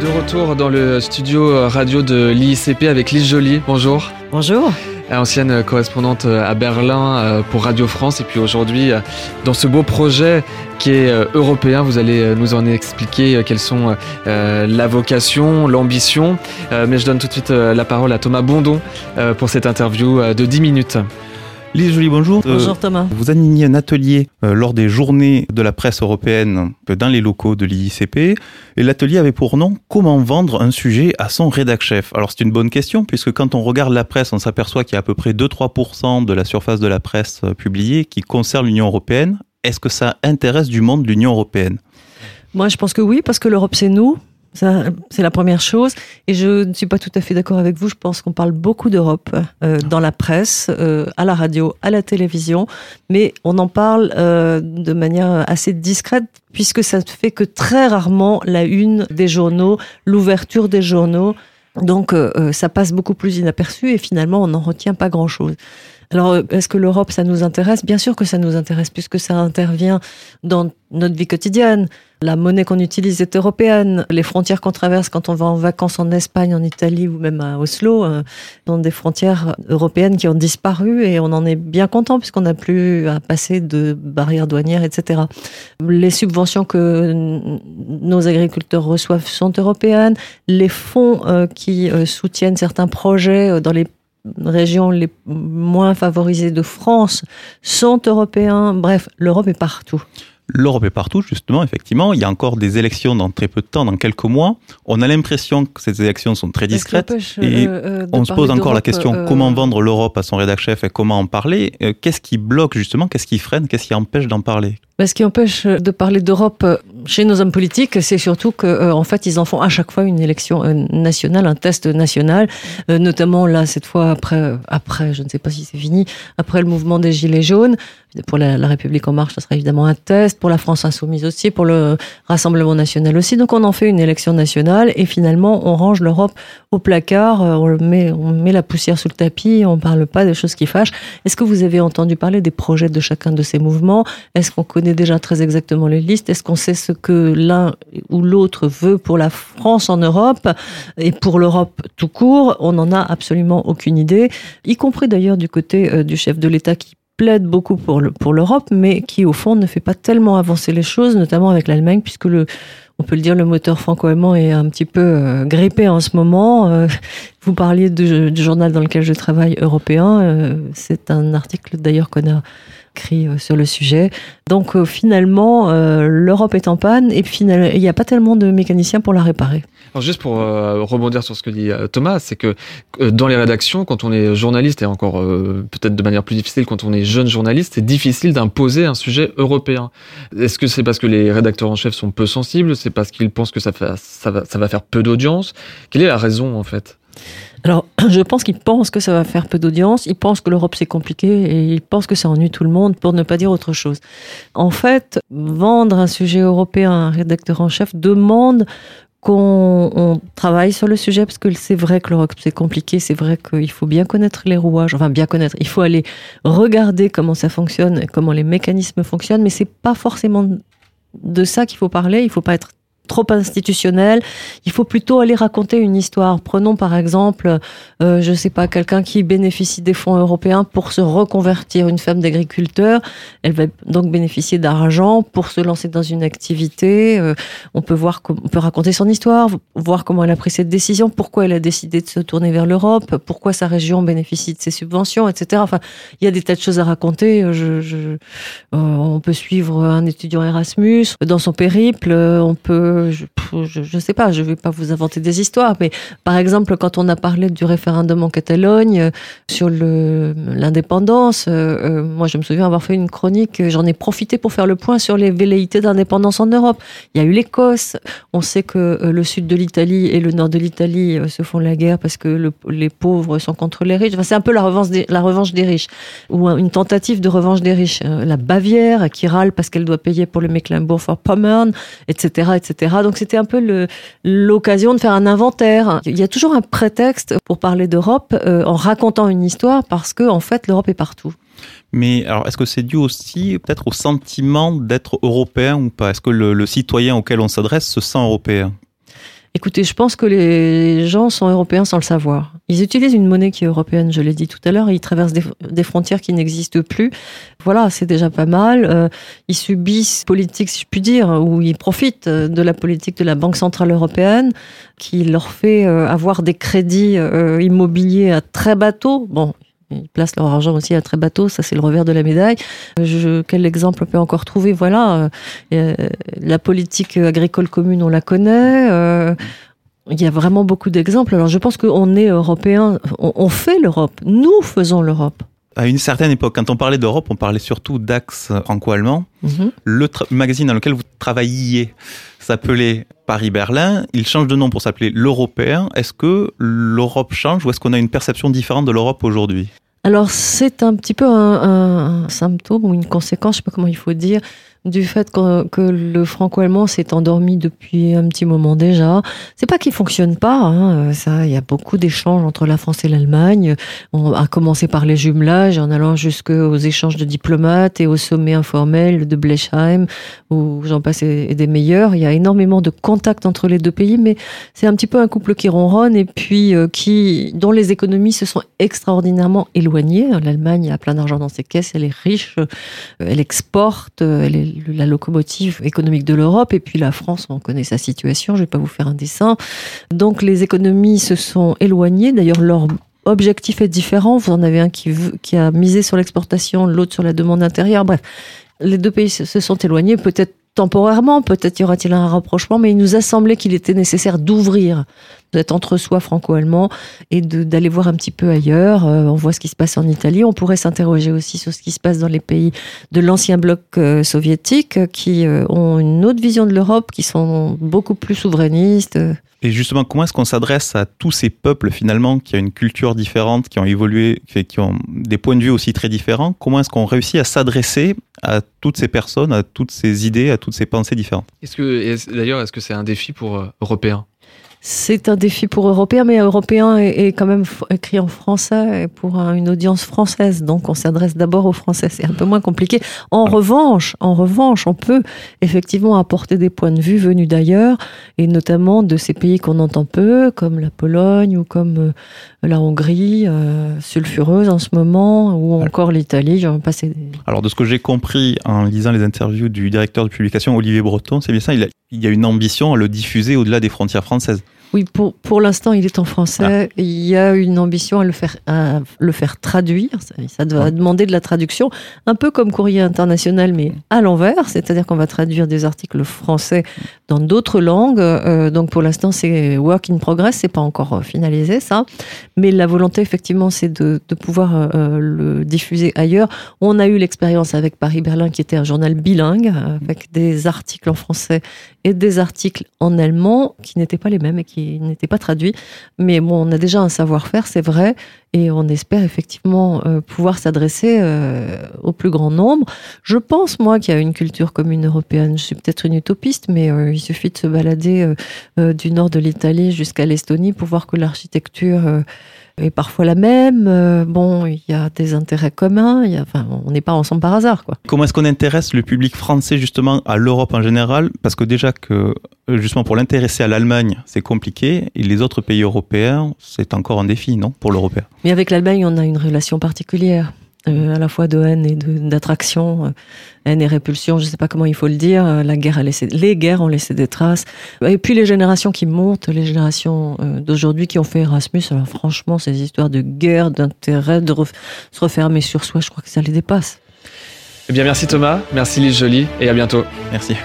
De retour dans le studio radio de l'ICP avec Lise Joly. Bonjour. Bonjour. Ancienne correspondante à Berlin euh, pour Radio France et puis aujourd'hui euh, dans ce beau projet qui est euh, européen, vous allez nous en expliquer quelles sont la vocation, l'ambition. Mais je donne tout de suite la parole à Thomas Bondon pour cette interview de 10 minutes. Lise Joly, bonjour. Bonjour Thomas. Vous animiez un atelier lors des journées de la presse européenne dans les locaux de l'ICP et l'atelier avait pour nom Comment vendre un sujet à son rédac chef. Alors c'est une bonne question puisque quand on regarde la presse, on s'aperçoit qu'il y a à peu près 2-3% de la surface de la presse publiée qui concerne l'Union européenne. Est-ce que ça intéresse du monde l'Union européenne? Moi je pense que oui parce que l'Europe c'est nous c'est la première chose. Et je ne suis pas tout à fait d'accord avec vous. Je pense qu'on parle beaucoup d'Europe euh, dans la presse, euh, à la radio, à la télévision, mais on en parle euh, de manière assez discrète puisque ça ne fait que très rarement la une des journaux, l'ouverture des journaux. Donc ça passe beaucoup plus inaperçu et finalement on n'en retient pas grand-chose. Alors, est-ce que l'Europe, ça nous intéresse? Bien sûr que ça nous intéresse, puisque ça intervient dans notre vie quotidienne. La monnaie qu'on utilise est européenne. Les frontières qu'on traverse quand on va en vacances en Espagne, en Italie ou même à Oslo euh, sont des frontières européennes qui ont disparu et on en est bien content puisqu'on n'a plus à passer de barrières douanières, etc. Les subventions que nos agriculteurs reçoivent sont européennes. Les fonds euh, qui euh, soutiennent certains projets dans les régions les moins favorisées de France sont européens. Bref, l'Europe est partout. L'Europe est partout, justement, effectivement. Il y a encore des élections dans très peu de temps, dans quelques mois. On a l'impression que ces élections sont très discrètes. et euh, euh, on se pose encore la question euh, comment vendre l'Europe à son rédacteur chef et comment en parler? Qu'est-ce qui bloque, justement? Qu'est-ce qui freine? Qu'est-ce qui empêche d'en parler? Bah, ce qui empêche de parler d'Europe chez nos hommes politiques, c'est surtout que, en fait, ils en font à chaque fois une élection nationale, un test national, notamment là cette fois après, après, je ne sais pas si c'est fini, après le mouvement des gilets jaunes. Pour la, la, République en marche, ça sera évidemment un test. Pour la France insoumise aussi, pour le Rassemblement national aussi. Donc on en fait une élection nationale et finalement on range l'Europe au placard, on met, on met la poussière sous le tapis, on parle pas des choses qui fâchent. Est-ce que vous avez entendu parler des projets de chacun de ces mouvements? Est-ce qu'on connaît déjà très exactement les listes? Est-ce qu'on sait ce que l'un ou l'autre veut pour la France en Europe et pour l'Europe tout court? On n'en a absolument aucune idée, y compris d'ailleurs du côté euh, du chef de l'État qui plaide beaucoup pour pour l'Europe, mais qui au fond ne fait pas tellement avancer les choses, notamment avec l'Allemagne, puisque le on peut le dire, le moteur franco-allemand est un petit peu euh, grippé en ce moment. Euh, vous parliez du, journal dans lequel je travaille, européen. Euh, c'est un article d'ailleurs qu'on a écrit sur le sujet. Donc finalement, l'Europe est en panne et il n'y a pas tellement de mécaniciens pour la réparer. Alors juste pour euh, rebondir sur ce que dit euh, Thomas, c'est que euh, dans les rédactions, quand on est journaliste, et encore peut-être de manière plus difficile quand on est jeune journaliste, c'est difficile d'imposer un sujet européen. Est-ce que c'est parce que les rédacteurs en chef sont peu sensibles? C'est parce qu'ils pensent que ça va faire peu d'audience? Quelle est la raison en fait? Alors, je pense qu'ils pensent que ça va faire peu d'audience, ils pensent que l'Europe c'est compliqué et ils pensent que ça ennuie tout le monde pour ne pas dire autre chose. En fait, vendre un sujet européen à un rédacteur en chef demande qu'on travaille sur le sujet parce que c'est vrai que l'Europe c'est compliqué, c'est vrai qu'il faut bien connaître les rouages, enfin bien connaître, il faut aller regarder comment ça fonctionne, comment les mécanismes fonctionnent, mais c'est pas forcément de ça qu'il faut parler, il faut pas être trop institutionnel. Il faut plutôt aller raconter une histoire. Prenons par exemple, euh, je sais pas, quelqu'un qui bénéficie des fonds européens pour se reconvertir, une femme d'agriculteur. Elle va donc bénéficier d'argent pour se lancer dans une activité. Euh, on peut voir, on peut raconter son histoire, voir comment elle a pris cette décision, pourquoi elle a décidé de se tourner vers l'Europe, pourquoi sa région bénéficie de ses subventions, etc. Enfin, il y a des tas de choses à raconter. Je, je, euh, on peut suivre un étudiant Erasmus dans son périple. On peut je, ne sais pas, je vais pas vous inventer des histoires, mais par exemple, quand on a parlé du référendum en Catalogne euh, sur l'indépendance, euh, euh, moi je me souviens avoir fait une chronique, j'en ai profité pour faire le point sur les velléités d'indépendance en Europe. Il y a eu l'Écosse, on sait que le sud de l'Italie et le nord de l'Italie se font la guerre parce que les pauvres sont contre les riches. C'est un peu la revanche, des, la revanche des riches, ou une tentative de revanche des riches. La Bavière qui râle parce qu'elle doit payer pour le Mecklenburg-Vorpommern, etc., etc. Donc c'était un peu l'occasion de faire un inventaire. Il y a toujours un prétexte pour parler d'Europe euh, en racontant une histoire parce que en fait l'Europe est partout. Mais alors, est-ce que c'est dû aussi peut-être au sentiment d'être européen ou pas? Est-ce que le citoyen auquel on s'adresse se sent européen? Écoutez, je pense que les gens sont européens sans le savoir. Ils utilisent une monnaie qui est européenne, je l'ai dit tout à l'heure, ils traversent des, frontières qui n'existent plus. Voilà, c'est déjà pas mal. Euh, ils subissent politique, si je puis dire, ou ils profitent de la politique de la Banque Centrale Européenne, qui leur fait euh, avoir des crédits euh, immobiliers à très bateau. Bon, ils placent leur argent aussi à très bateau, ça c'est le revers de la médaille. Je, quel exemple on peut encore trouver? Voilà, euh, la politique agricole commune, on la connaît. Euh, il y a vraiment beaucoup d'exemples. Alors je pense qu'on est européen, on, fait l'Europe, nous faisons l'Europe. À une certaine époque, quand on parlait d'Europe, on parlait surtout d'axe franco-allemand. Mhm. Le magazine dans lequel vous travailliez s'appelait Paris-Berlin. Il change de nom pour s'appeler l'Européen. Est-ce que l'Europe change ou est-ce qu'on a une perception différente de l'Europe aujourd'hui? Alors c'est un petit peu un, symptôme ou une conséquence, je sais pas comment il faut dire, du fait que, le franco-allemand s'est endormi depuis un petit moment déjà. C'est pas qu'il fonctionne pas, hein, ça. Il y a beaucoup d'échanges entre la France et l'Allemagne. On a commencé par les jumelages, en allant jusqu'aux échanges de diplomates et au sommet informel de Blechheim, où j'en passe et des meilleurs. Il y a énormément de contacts entre les deux pays, mais c'est un petit peu un couple qui ronronne et puis euh, qui, dont les économies se sont extraordinairement éloignées. L'Allemagne a plein d'argent dans ses caisses, elle est riche, euh, elle exporte, elle est la locomotive économique de l'Europe. Et puis la France, on connaît sa situation, je ne vais pas vous faire un dessin. Donc les économies se sont éloignées. D'ailleurs, leur objectif est différent. Vous en avez un qui, qui a misé sur l'exportation, l'autre sur la demande intérieure. Bref, les deux pays se sont éloignés, peut-être temporairement, peut-être y aura-t-il un rapprochement, mais il nous a semblé qu'il était nécessaire d'ouvrir d'être entre soi franco-allemand et d'aller voir un petit peu ailleurs. Euh, on voit ce qui se passe en Italie. On pourrait s'interroger aussi sur ce qui se passe dans les pays de l'ancien bloc euh, soviétique qui euh, ont une autre vision de l'Europe, qui sont beaucoup plus souverainistes. Et justement, comment est-ce qu'on s'adresse à tous ces peuples finalement qui ont une culture différente, qui ont évolué, qui ont des points de vue aussi très différents? Comment est-ce qu'on réussit à s'adresser à toutes ces personnes, à toutes ces idées, à toutes ces pensées différentes. Est-ce que, d'ailleurs, est-ce que c'est un défi pour Européens c'est un défi pour Européens, mais Européen est, quand même écrit en français pour une audience française. Donc, on s'adresse d'abord aux Français. C'est un peu moins compliqué. En revanche, en revanche, on peut effectivement apporter des points de vue venus d'ailleurs, et notamment de ces pays qu'on entend peu, comme la Pologne ou comme euh, la Hongrie, euh, sulfureuse en ce moment, ou encore l'Italie. J'en. Alors, de ce que j'ai compris en lisant les interviews du directeur de publication, Olivier Breton, c'est bien ça, il, il y a une ambition à le diffuser au-delà des frontières françaises. Oui, pour, pour l'instant, il est en français. Ah. Il y a une ambition à le faire, à le faire traduire. Ça, ça doit demander de la traduction, un peu comme Courrier International, mais à l'envers. C'est-à-dire qu'on va traduire des articles français dans d'autres langues. Euh, donc, pour l'instant, c'est work in progress. C'est pas encore euh, finalisé, ça. Mais la volonté, effectivement, c'est de, de pouvoir euh, le diffuser ailleurs. On a eu l'expérience avec Paris-Berlin, qui était un journal bilingue, avec des articles en français et des articles en allemand qui n'étaient pas les mêmes et qui n'étaient pas traduits. Mais bon, on a déjà un savoir-faire, c'est vrai, et on espère effectivement euh, pouvoir s'adresser euh, au plus grand nombre. Je pense, moi, qu'il y a une culture commune européenne. Je suis peut-être une utopiste, mais euh, il suffit de se balader du nord de l'Italie jusqu'à l'Estonie pour voir que l'architecture est parfois la même. Euh, bon, il y a des intérêts communs. Il y a, enfin, on n'est pas ensemble par hasard, quoi. Comment est-ce qu'on intéresse le public français justement à l'Europe en général? Parce que déjà que euh, justement pour l'intéresser à l'Allemagne, c'est compliqué, et les autres pays européens, c'est encore un défi, non, pour l'Européen? Mais avec l'Allemagne, on a une relation particulière. Euh, à la fois de haine et d'attraction, euh, haine et répulsion, je ne sais pas comment il faut le dire. Euh, la guerre a laissé, les guerres ont laissé des traces. Et puis les générations qui montent, les générations d'aujourd'hui qui ont fait Erasmus, alors franchement, ces histoires de guerre, d'intérêt, de se refermer sur soi, je crois que ça les dépasse. Eh bien, merci Thomas, merci Lise Jolie, et à bientôt. Merci.